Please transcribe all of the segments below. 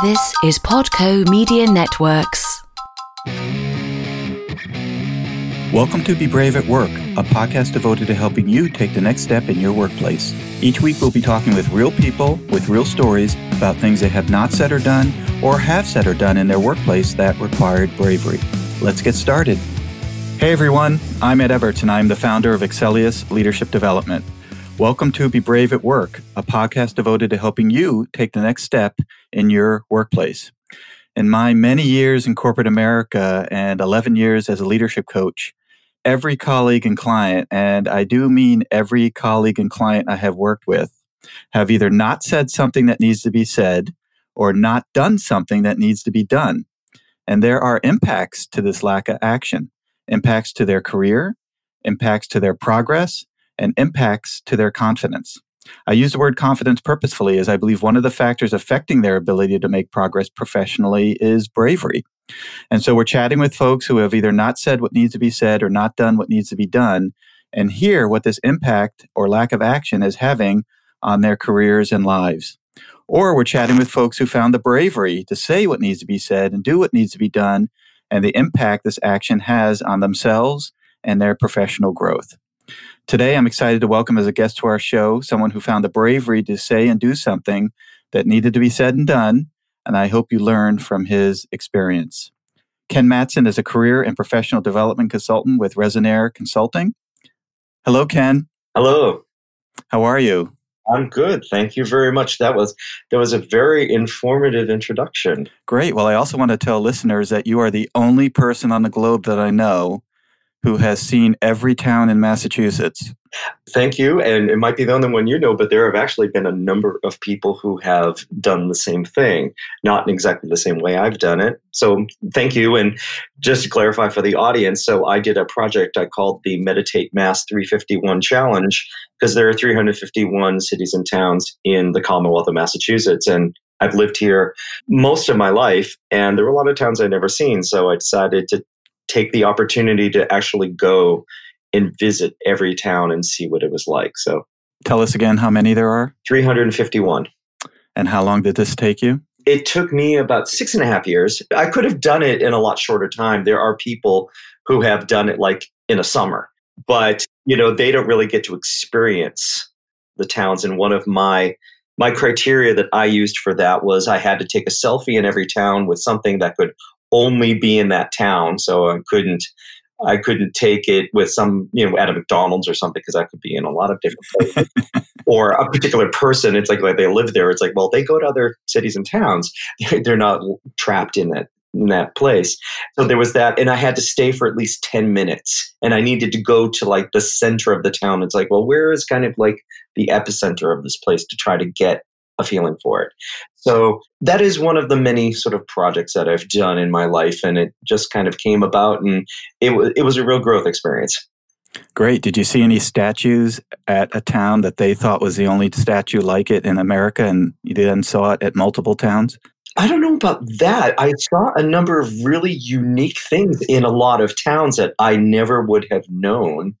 This is Podco Media Networks. Welcome to Be Brave at Work, a podcast devoted to helping you take the next step in your workplace. Each week, we'll be talking with real people with real stories about things they have not said or done, or have said or done in their workplace that required bravery. Let's get started. Hey everyone, I'm Ed Everts, and I'm the founder of Excellius Leadership Development. Welcome to Be Brave at Work, a podcast devoted to helping you take the next step in your workplace. In my many years in corporate America and 11 years as a leadership coach, every colleague and client, and I do mean every colleague and client I have worked with, have either not said something that needs to be said or not done something that needs to be done. And there are impacts to this lack of action impacts to their career, impacts to their progress, and impacts to their confidence. I use the word confidence purposefully as I believe one of the factors affecting their ability to make progress professionally is bravery. And so we're chatting with folks who have either not said what needs to be said or not done what needs to be done and hear what this impact or lack of action is having on their careers and lives. Or we're chatting with folks who found the bravery to say what needs to be said and do what needs to be done and the impact this action has on themselves and their professional growth. Today, I'm excited to welcome as a guest to our show someone who found the bravery to say and do something that needed to be said and done, and I hope you learn from his experience. Ken Mattsson is a career and professional development consultant with Resonare Consulting. Hello, Ken. Hello. How are you? I'm good. Thank you very much. That was that was a very informative introduction. Great. Well, I also want to tell listeners that you are the only person on the globe that I know who has seen every town in Massachusetts. Thank you. And it might be the only one you know, but there have actually been a number of people who have done the same thing, not in exactly the same way I've done it. So thank you. And just to clarify for the audience, so I did a project I called the Meditate Mass 351 Challenge because there are 351 cities and towns in the Commonwealth of Massachusetts. And I've lived here most of my life, and there were a lot of towns I'd never seen. So I decided to take the opportunity to actually go and visit every town and see what it was like. So tell us again how many there are 351. And how long did this take you? It took me about six and a half years. I could have done it in a lot shorter time. There are people who have done it like in a summer, but you know, they don't really get to experience the towns. And one of my my criteria that I used for that was I had to take a selfie in every town with something that could only be in that town. So I couldn't I couldn't take it with some, you know, at a McDonald's or something because I could be in a lot of different places. or a particular person, it's like, like they live there. It's like, well, they go to other cities and towns. They're not trapped in that in that place. So there was that, and I had to stay for at least ten minutes, and I needed to go to like the center of the town. It's like, well, where is kind of like the epicenter of this place to try to get a feeling for it. So that is one of the many sort of projects that I've done in my life, and it just kind of came about, and it was it was a real growth experience. Great. Did you see any statues at a town that they thought was the only statue like it in America, and you then saw it at multiple towns? I don't know about that. I saw a number of really unique things in a lot of towns that I never would have known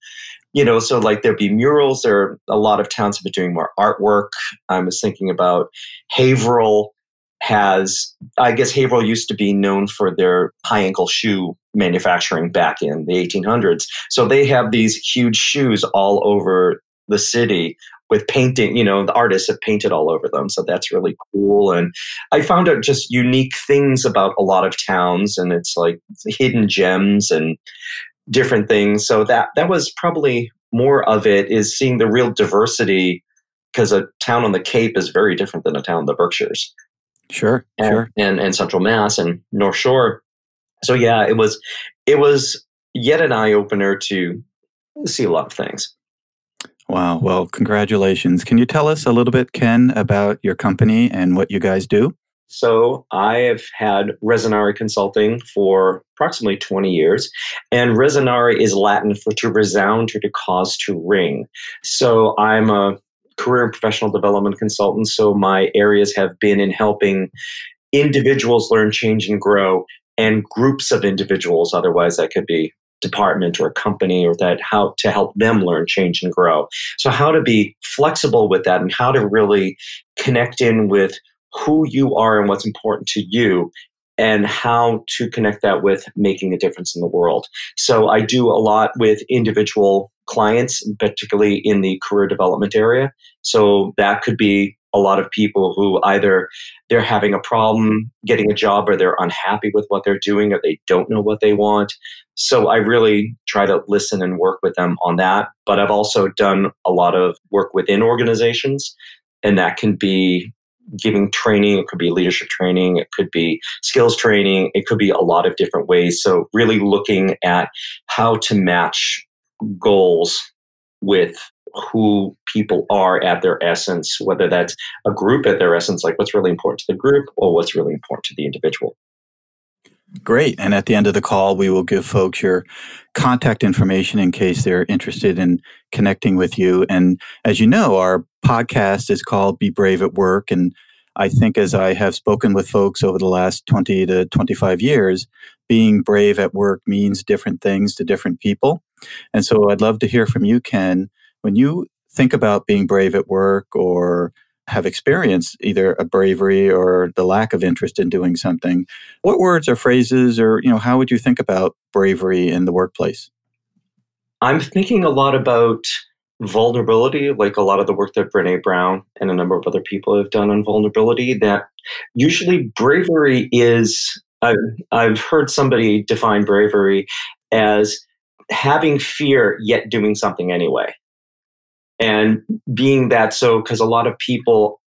you know, so like there'd be murals. There are a lot of towns have been doing more artwork. I was thinking about Haverhill has, I guess Haverhill used to be known for their high ankle shoe manufacturing back in the 1800s. So they have these huge shoes all over the city with painting, you know, the artists have painted all over them. So that's really cool. And I found out just unique things about a lot of towns and it's like hidden gems and different things. So that that was probably more of it is seeing the real diversity because a town on the Cape is very different than a town in the Berkshires. Sure, and, sure. And and Central Mass and North Shore. So yeah, it was it was yet an eye opener to see a lot of things. Wow. Well, congratulations. Can you tell us a little bit, Ken, about your company and what you guys do? So I have had Resonare Consulting for approximately 20 years, and Resonare is Latin for to resound or to cause to ring. So I'm a career and professional development consultant. So my areas have been in helping individuals learn, change, and grow, and groups of individuals. Otherwise, that could be department or a company or that how to help them learn change and grow so how to be flexible with that and how to really connect in with who you are and what's important to you and how to connect that with making a difference in the world. So I do a lot with individual clients, particularly in the career development area. So that could be a lot of people who either they're having a problem getting a job or they're unhappy with what they're doing or they don't know what they want. So I really try to listen and work with them on that. But I've also done a lot of work within organizations, and that can be giving training, it could be leadership training, it could be skills training, it could be a lot of different ways. So really looking at how to match goals with who people are at their essence, whether that's a group at their essence, like what's really important to the group or what's really important to the individual. Great. And at the end of the call, we will give folks your contact information in case they're interested in connecting with you. And as you know, our podcast is called Be Brave at Work. And I think as I have spoken with folks over the last 20 to 25 years, being brave at work means different things to different people. And so I'd love to hear from you, Ken. When you think about being brave at work or have experienced either a bravery or the lack of interest in doing something, what words or phrases or, you know, how would you think about bravery in the workplace? I'm thinking a lot about vulnerability, like a lot of the work that Brene Brown and a number of other people have done on vulnerability, that usually bravery is, I've, I've heard somebody define bravery as having fear yet doing something anyway. And being that so, because a lot of people,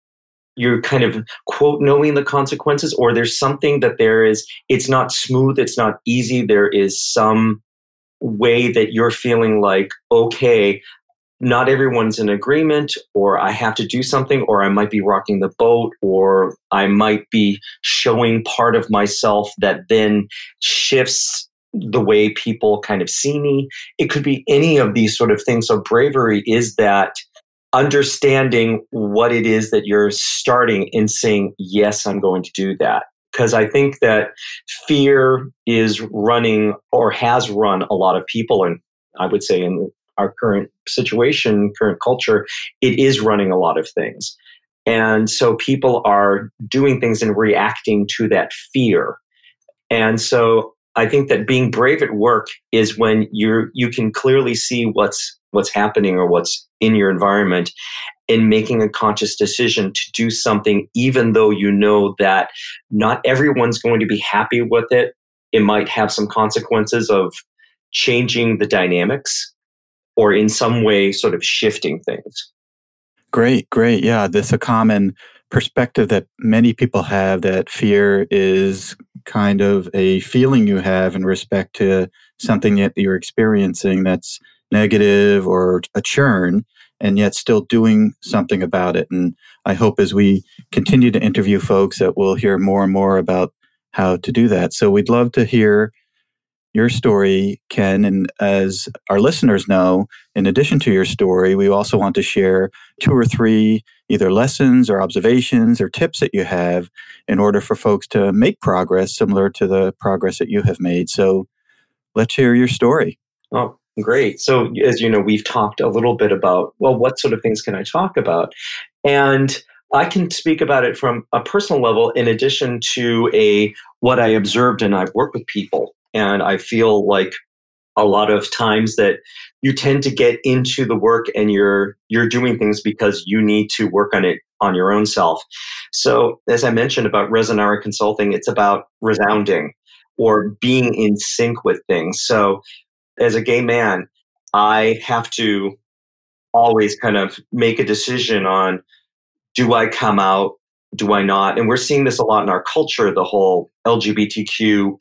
you're kind of quote knowing the consequences, or there's something that there is, it's not smooth, it's not easy, there is some way that you're feeling like, okay, not everyone's in agreement, or I have to do something, or I might be rocking the boat, or I might be showing part of myself that then shifts the way people kind of see me. It could be any of these sort of things. So, bravery is that understanding what it is that you're starting and saying, Yes, I'm going to do that. Because I think that fear is running or has run a lot of people, and I would say in our current situation, current culture, it is running a lot of things. And so people are doing things and reacting to that fear. And so I think that being brave at work is when you're you can clearly see what's what's happening or what's in your environment and making a conscious decision to do something even though you know that not everyone's going to be happy with it. It might have some consequences of changing the dynamics or in some way sort of shifting things. Great, great. Yeah, this a common perspective that many people have that fear is kind of a feeling you have in respect to something that you're experiencing that's negative or a churn and yet still doing something about it. And i hope as we continue to interview folks that we'll hear more and more about how to do that. So we'd love to hear your story, Ken. And as our listeners know, in addition to your story, we also want to share two or three either lessons or observations or tips that you have in order for folks to make progress similar to the progress that you have made. So let's hear your story. Oh, great. So, as you know, we've talked a little bit about, well, what sort of things can I talk about? And I can speak about it from a personal level in addition to a what I observed and I've worked with people and I feel like a lot of times that you tend to get into the work and you're you're doing things because you need to work on it on your own self. So as I mentioned about Resonare Consulting, it's about resounding or being in sync with things. So as a gay man, I have to always kind of make a decision on do I come out, do I not? And we're seeing this a lot in our culture, the whole LGBTQ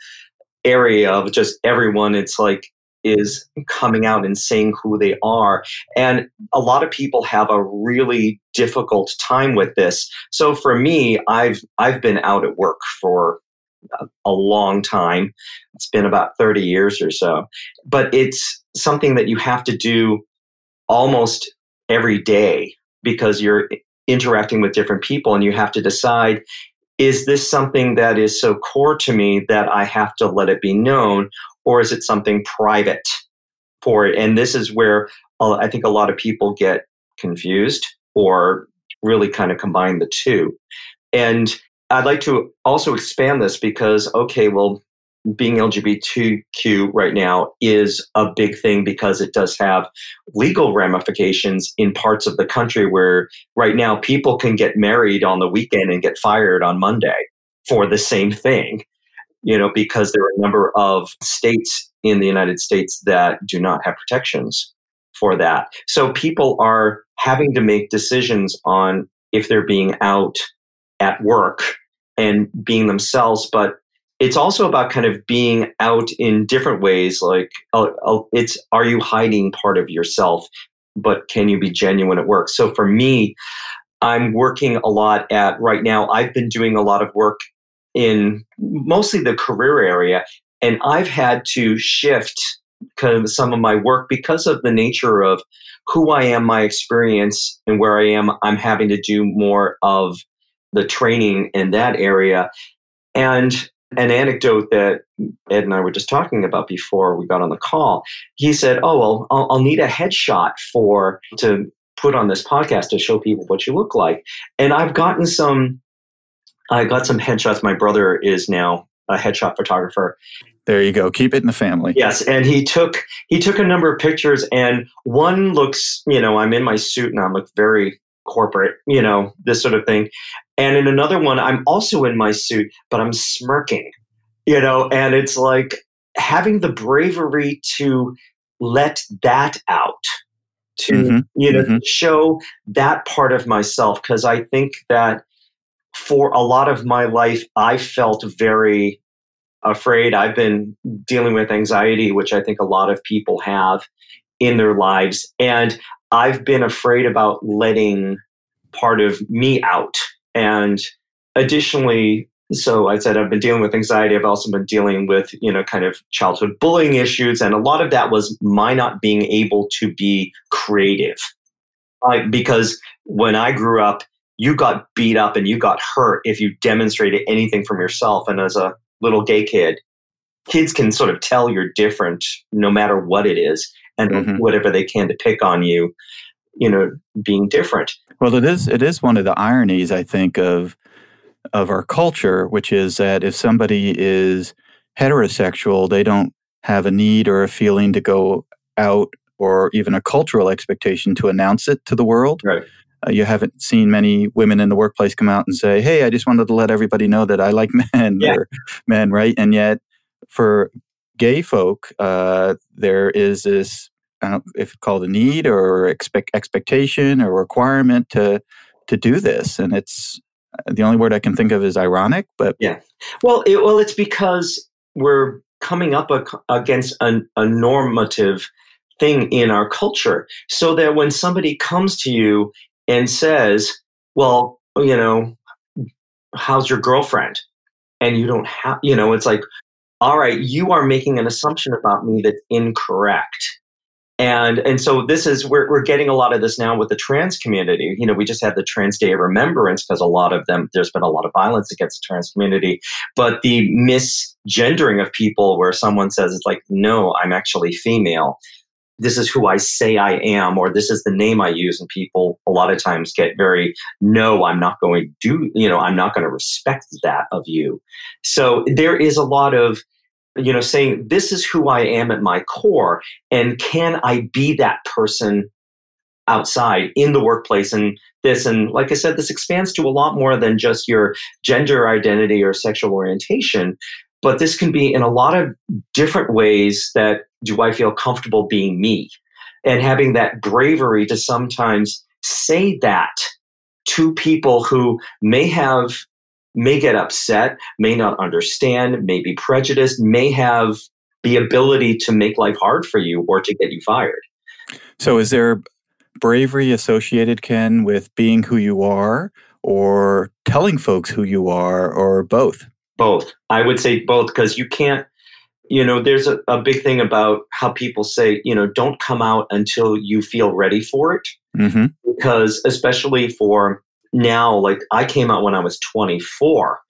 area of just everyone it's like is coming out and saying who they are. And a lot of people have a really difficult time with this. So for me i've i've been out at work for a long time. It's been about 30 years or so. But it's something that you have to do almost every day because you're interacting with different people and you have to decide is this something that is so core to me that I have to let it be known, or is it something private for it? And this is where uh, I think a lot of people get confused or really kind of combine the two. And I'd like to also expand this because, okay, well, being LGBTQ right now is a big thing because it does have legal ramifications in parts of the country where right now people can get married on the weekend and get fired on Monday for the same thing, you know, because there are a number of states in the United States that do not have protections for that. So people are having to make decisions on if they're being out at work and being themselves, but it's also about kind of being out in different ways. Like, uh, uh, it's are you hiding part of yourself, but can you be genuine at work? So for me, I'm working a lot at right now. I've been doing a lot of work in mostly the career area, and I've had to shift kind of some of my work because of the nature of who I am, my experience, and where I am. I'm having to do more of the training in that area. And an anecdote that Ed and I were just talking about before we got on the call. He said, "Oh well, I'll, I'll, need a headshot for to put on this podcast to show people what you look like." And I've gotten some. I got some headshots. My brother is now a headshot photographer. There you go. Keep it in the family. Yes, and he took he took a number of pictures, and one looks, you know, I'm in my suit and I look very corporate, you know, this sort of thing. And in another one, I'm also in my suit, but I'm smirking, you know, and it's like having the bravery to let that out, to, mm-hmm. you know, mm-hmm. show that part of myself. Cause I think that for a lot of my life, I felt very afraid. I've been dealing with anxiety, which I think a lot of people have in their lives. And I've been afraid about letting part of me out. And additionally, so I said I've been dealing with anxiety. I've also been dealing with, you know, kind of childhood bullying issues. And a lot of that was my not being able to be creative. Like, because when I grew up, you got beat up and you got hurt if you demonstrated anything from yourself. And as a little gay kid, kids can sort of tell you're different no matter what it is and mm-hmm. whatever they can to pick on you, you know, being different. Well, it is it is one of the ironies I think of of our culture, which is that if somebody is heterosexual, they don't have a need or a feeling to go out or even a cultural expectation to announce it to the world. Right. Uh, you haven't seen many women in the workplace come out and say, "Hey, I just wanted to let everybody know that I like men yeah. or men," right? And yet, for gay folk, uh, there is this I don't know if it's called a need or expect expectation or requirement to to do this, and it's uh, the only word I can think of is ironic. But yeah, well, it, well, it's because we're coming up a, against a, a normative thing in our culture, so that when somebody comes to you and says, "Well, you know, how's your girlfriend?" and you don't have, you know, it's like, all right, you are making an assumption about me that's incorrect and and so this is we're, we're getting a lot of this now with the trans community. You know we just had the trans day of remembrance because a lot of them there's been a lot of violence against the trans community. But the misgendering of people where someone says it's like no i'm actually female. This is who i say i am or this is the name i use and people a lot of times get very no i'm not going to do you know i'm not going to respect that of you. So there is a lot of you know, saying, this is who I am at my core. And can I be that person outside in the workplace? And this, and like I said, this expands to a lot more than just your gender identity or sexual orientation. But this can be in a lot of different ways that do I feel comfortable being me? And having that bravery to sometimes say that to people who may have may get upset, may not understand, may be prejudiced, may have the ability to make life hard for you or to get you fired. So, is there bravery associated, Ken, with being who you are or telling folks who you are or both? Both. I would say both because you can't, you know, there's a, a, big thing about how people say, you know, don't come out until you feel ready for it. Mm-hmm. Because, especially for now like i came out when i was 24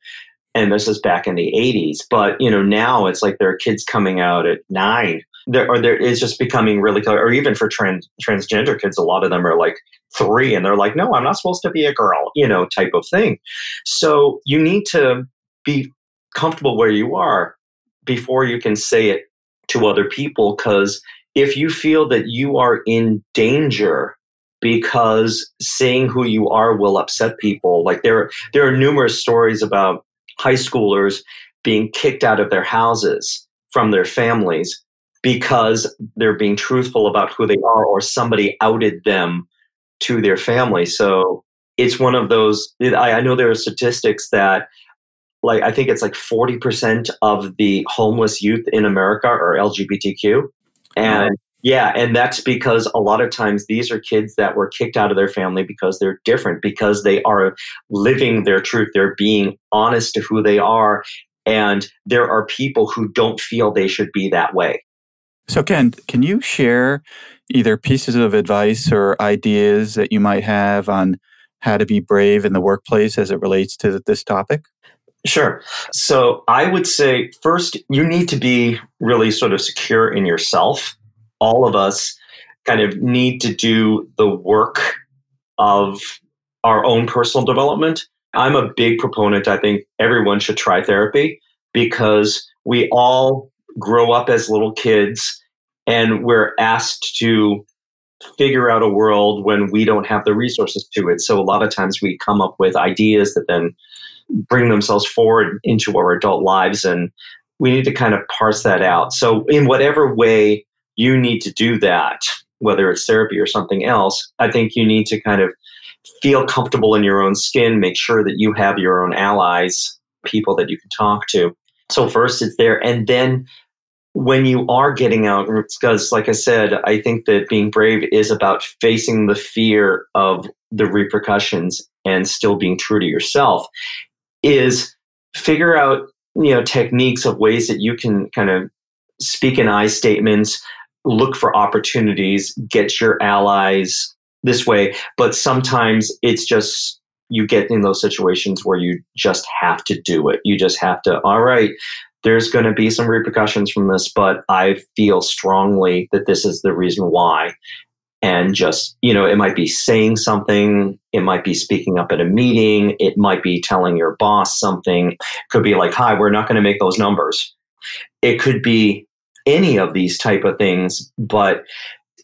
and this is back in the 80s but you know now it's like there are kids coming out at 9 there or there is just becoming really or even for trans transgender kids a lot of them are like three and they're like no i'm not supposed to be a girl you know type of thing. So you need to be comfortable where you are before you can say it to other people because if you feel that you are in danger because saying who you are will upset people. Like there there are numerous stories about high schoolers being kicked out of their houses from their families because they're being truthful about who they are or somebody outed them to their family. So it's one of those I, I know there are statistics that like I think it's like 40% of the homeless youth in America are LGBTQ. And yeah, and that's because a lot of times these are kids that were kicked out of their family because they're different, because they are living their truth. They're being honest to who they are. And there are people who don't feel they should be that way. So, Ken, can you share either pieces of advice or ideas that you might have on how to be brave in the workplace as it relates to this topic? Sure. So I would say first, you need to be really sort of secure in yourself. All of us kind of need to do the work of our own personal development. I'm a big proponent. I think everyone should try therapy because we all grow up as little kids and we're asked to figure out a world when we don't have the resources to it. So a lot of times we come up with ideas that then bring themselves forward into our adult lives and we need to kind of parse that out so in whatever way you need to do that whether it's therapy or something else i think you need to kind of feel comfortable in your own skin make sure that you have your own allies people that you can talk to. So first it's there. And then when you are getting out because like i said i think that being brave is about facing the fear of the repercussions and still being true to yourself is figure out you know techniques of ways that you can kind of speak in I statements, look for opportunities, get your allies this way. But sometimes it's just you get in those situations where you just have to do it. You just have to, all right, there's going to be some repercussions from this, but I feel strongly that this is the reason why and just, you know, it might be saying something, it might be speaking up at a meeting, it might be telling your boss something, it could be like, hi, we're not going to make those numbers. It could be any of these type of things, but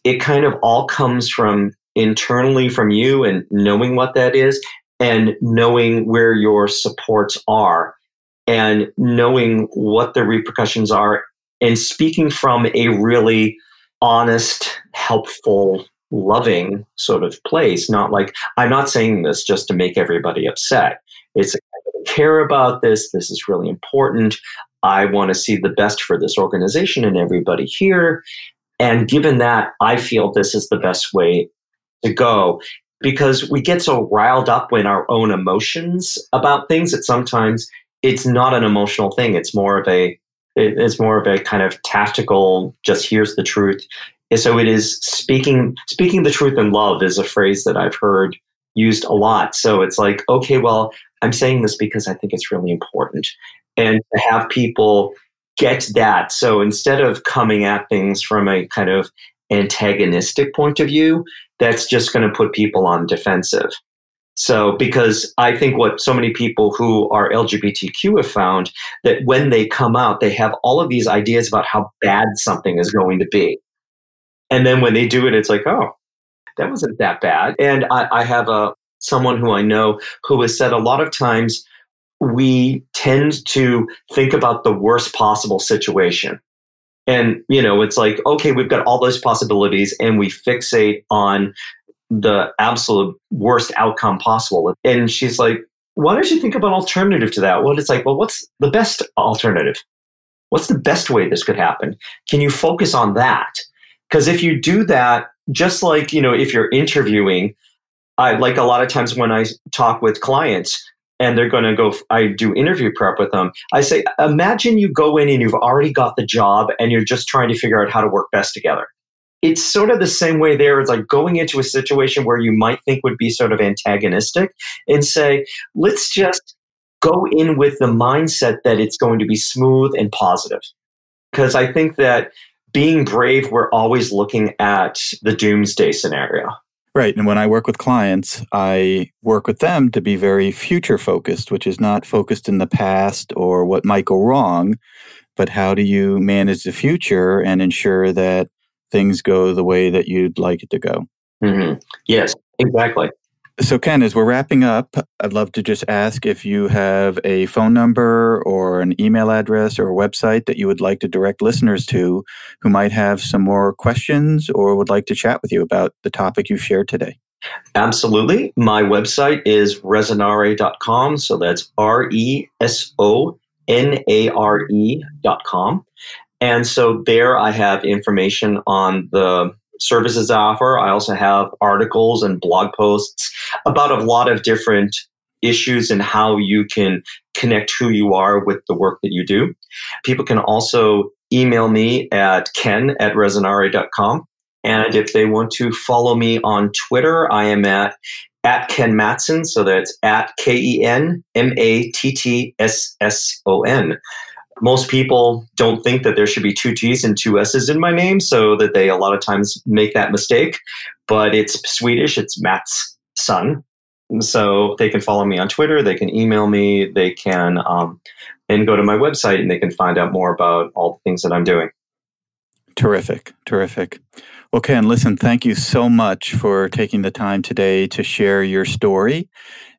it kind of all comes from internally from you and knowing what that is and knowing where your supports are and knowing what the repercussions are and speaking from a really honest, helpful, loving sort of place. Not like, I'm not saying this just to make everybody upset. It's, I care about this. This is really important. I want to see the best for this organization and everybody here. And given that, I feel this is the best way to go because we get so riled up when our own emotions about things that sometimes it's not an emotional thing. It's more of a it's more of a kind of tactical just here's the truth and so it is speaking speaking the truth in love is a phrase that i've heard used a lot so it's like okay well i'm saying this because i think it's really important and to have people get that so instead of coming at things from a kind of antagonistic point of view that's just going to put people on defensive so, because I think what so many people who are LGBTQ have found that when they come out, they have all of these ideas about how bad something is going to be. And then when they do it, it's like, oh, that wasn't that bad. And I, I have a someone who I know who has said a lot of times we tend to think about the worst possible situation. And, you know, it's like, okay, we've got all those possibilities and we fixate on the absolute worst outcome possible. And she's like, why don't you think about an alternative to that? Well, it's like, well, what's the best alternative? What's the best way this could happen? Can you focus on that? Because if you do that, just like, you know, if you're interviewing, I like a lot of times when I talk with clients and they're going to go, I do interview prep with them. I say, imagine you go in and you've already got the job and you're just trying to figure out how to work best together it's sort of the same way there. It's like going into a situation where you might think would be sort of antagonistic and say, let's just go in with the mindset that it's going to be smooth and positive. Because I think that being brave, we're always looking at the doomsday scenario. Right. And when I work with clients, I work with them to be very future focused, which is not focused in the past or what might go wrong, but how do you manage the future and ensure that things go the way that you'd like it to go? Mm-hmm. Yes, exactly. So, Ken, as we're wrapping up, I'd love to just ask if you have a phone number or an email address or a website that you would like to direct listeners to who might have some more questions or would like to chat with you about the topic you've shared today. Absolutely. My website is resonare.com. So that's R E S O N A R E.com. And so there I have information on the services I offer. I also have articles and blog posts about a lot of different issues and how you can connect who you are with the work that you do. People can also email me at ken at resonare.com. And if they want to follow me on Twitter, I am at at Ken Mattsson. So that's at K E N M A T T S S O N most people don't think that there should be two T's and two S's in my name, so that they a lot of times make that mistake. But it's Swedish, it's Matt's son. So they can follow me on Twitter, they can email me, they can um, and go to my website and they can find out more about all the things that I'm doing. Terrific, terrific. Well, Ken, listen, thank you so much for taking the time today to share your story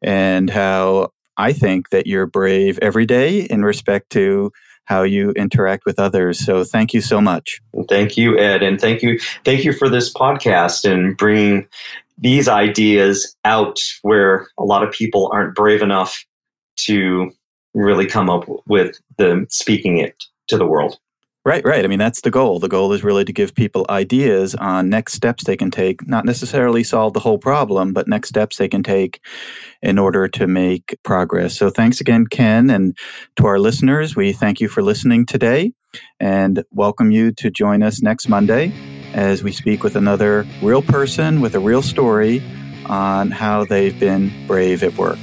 and how I think that you're brave every day in respect to how you interact with others. So thank you so much. Thank you, Ed, and thank you, thank you for this podcast and bringing these ideas out where a lot of people aren't brave enough to really come up with the speaking it to the world. Right, right. I mean, that's the goal. The goal is really to give people ideas on next steps they can take, not necessarily solve the whole problem, but next steps they can take in order to make progress. So thanks again, Ken. And to our listeners, we thank you for listening today and welcome you to join us next Monday as we speak with another real person with a real story on how they've been brave at work.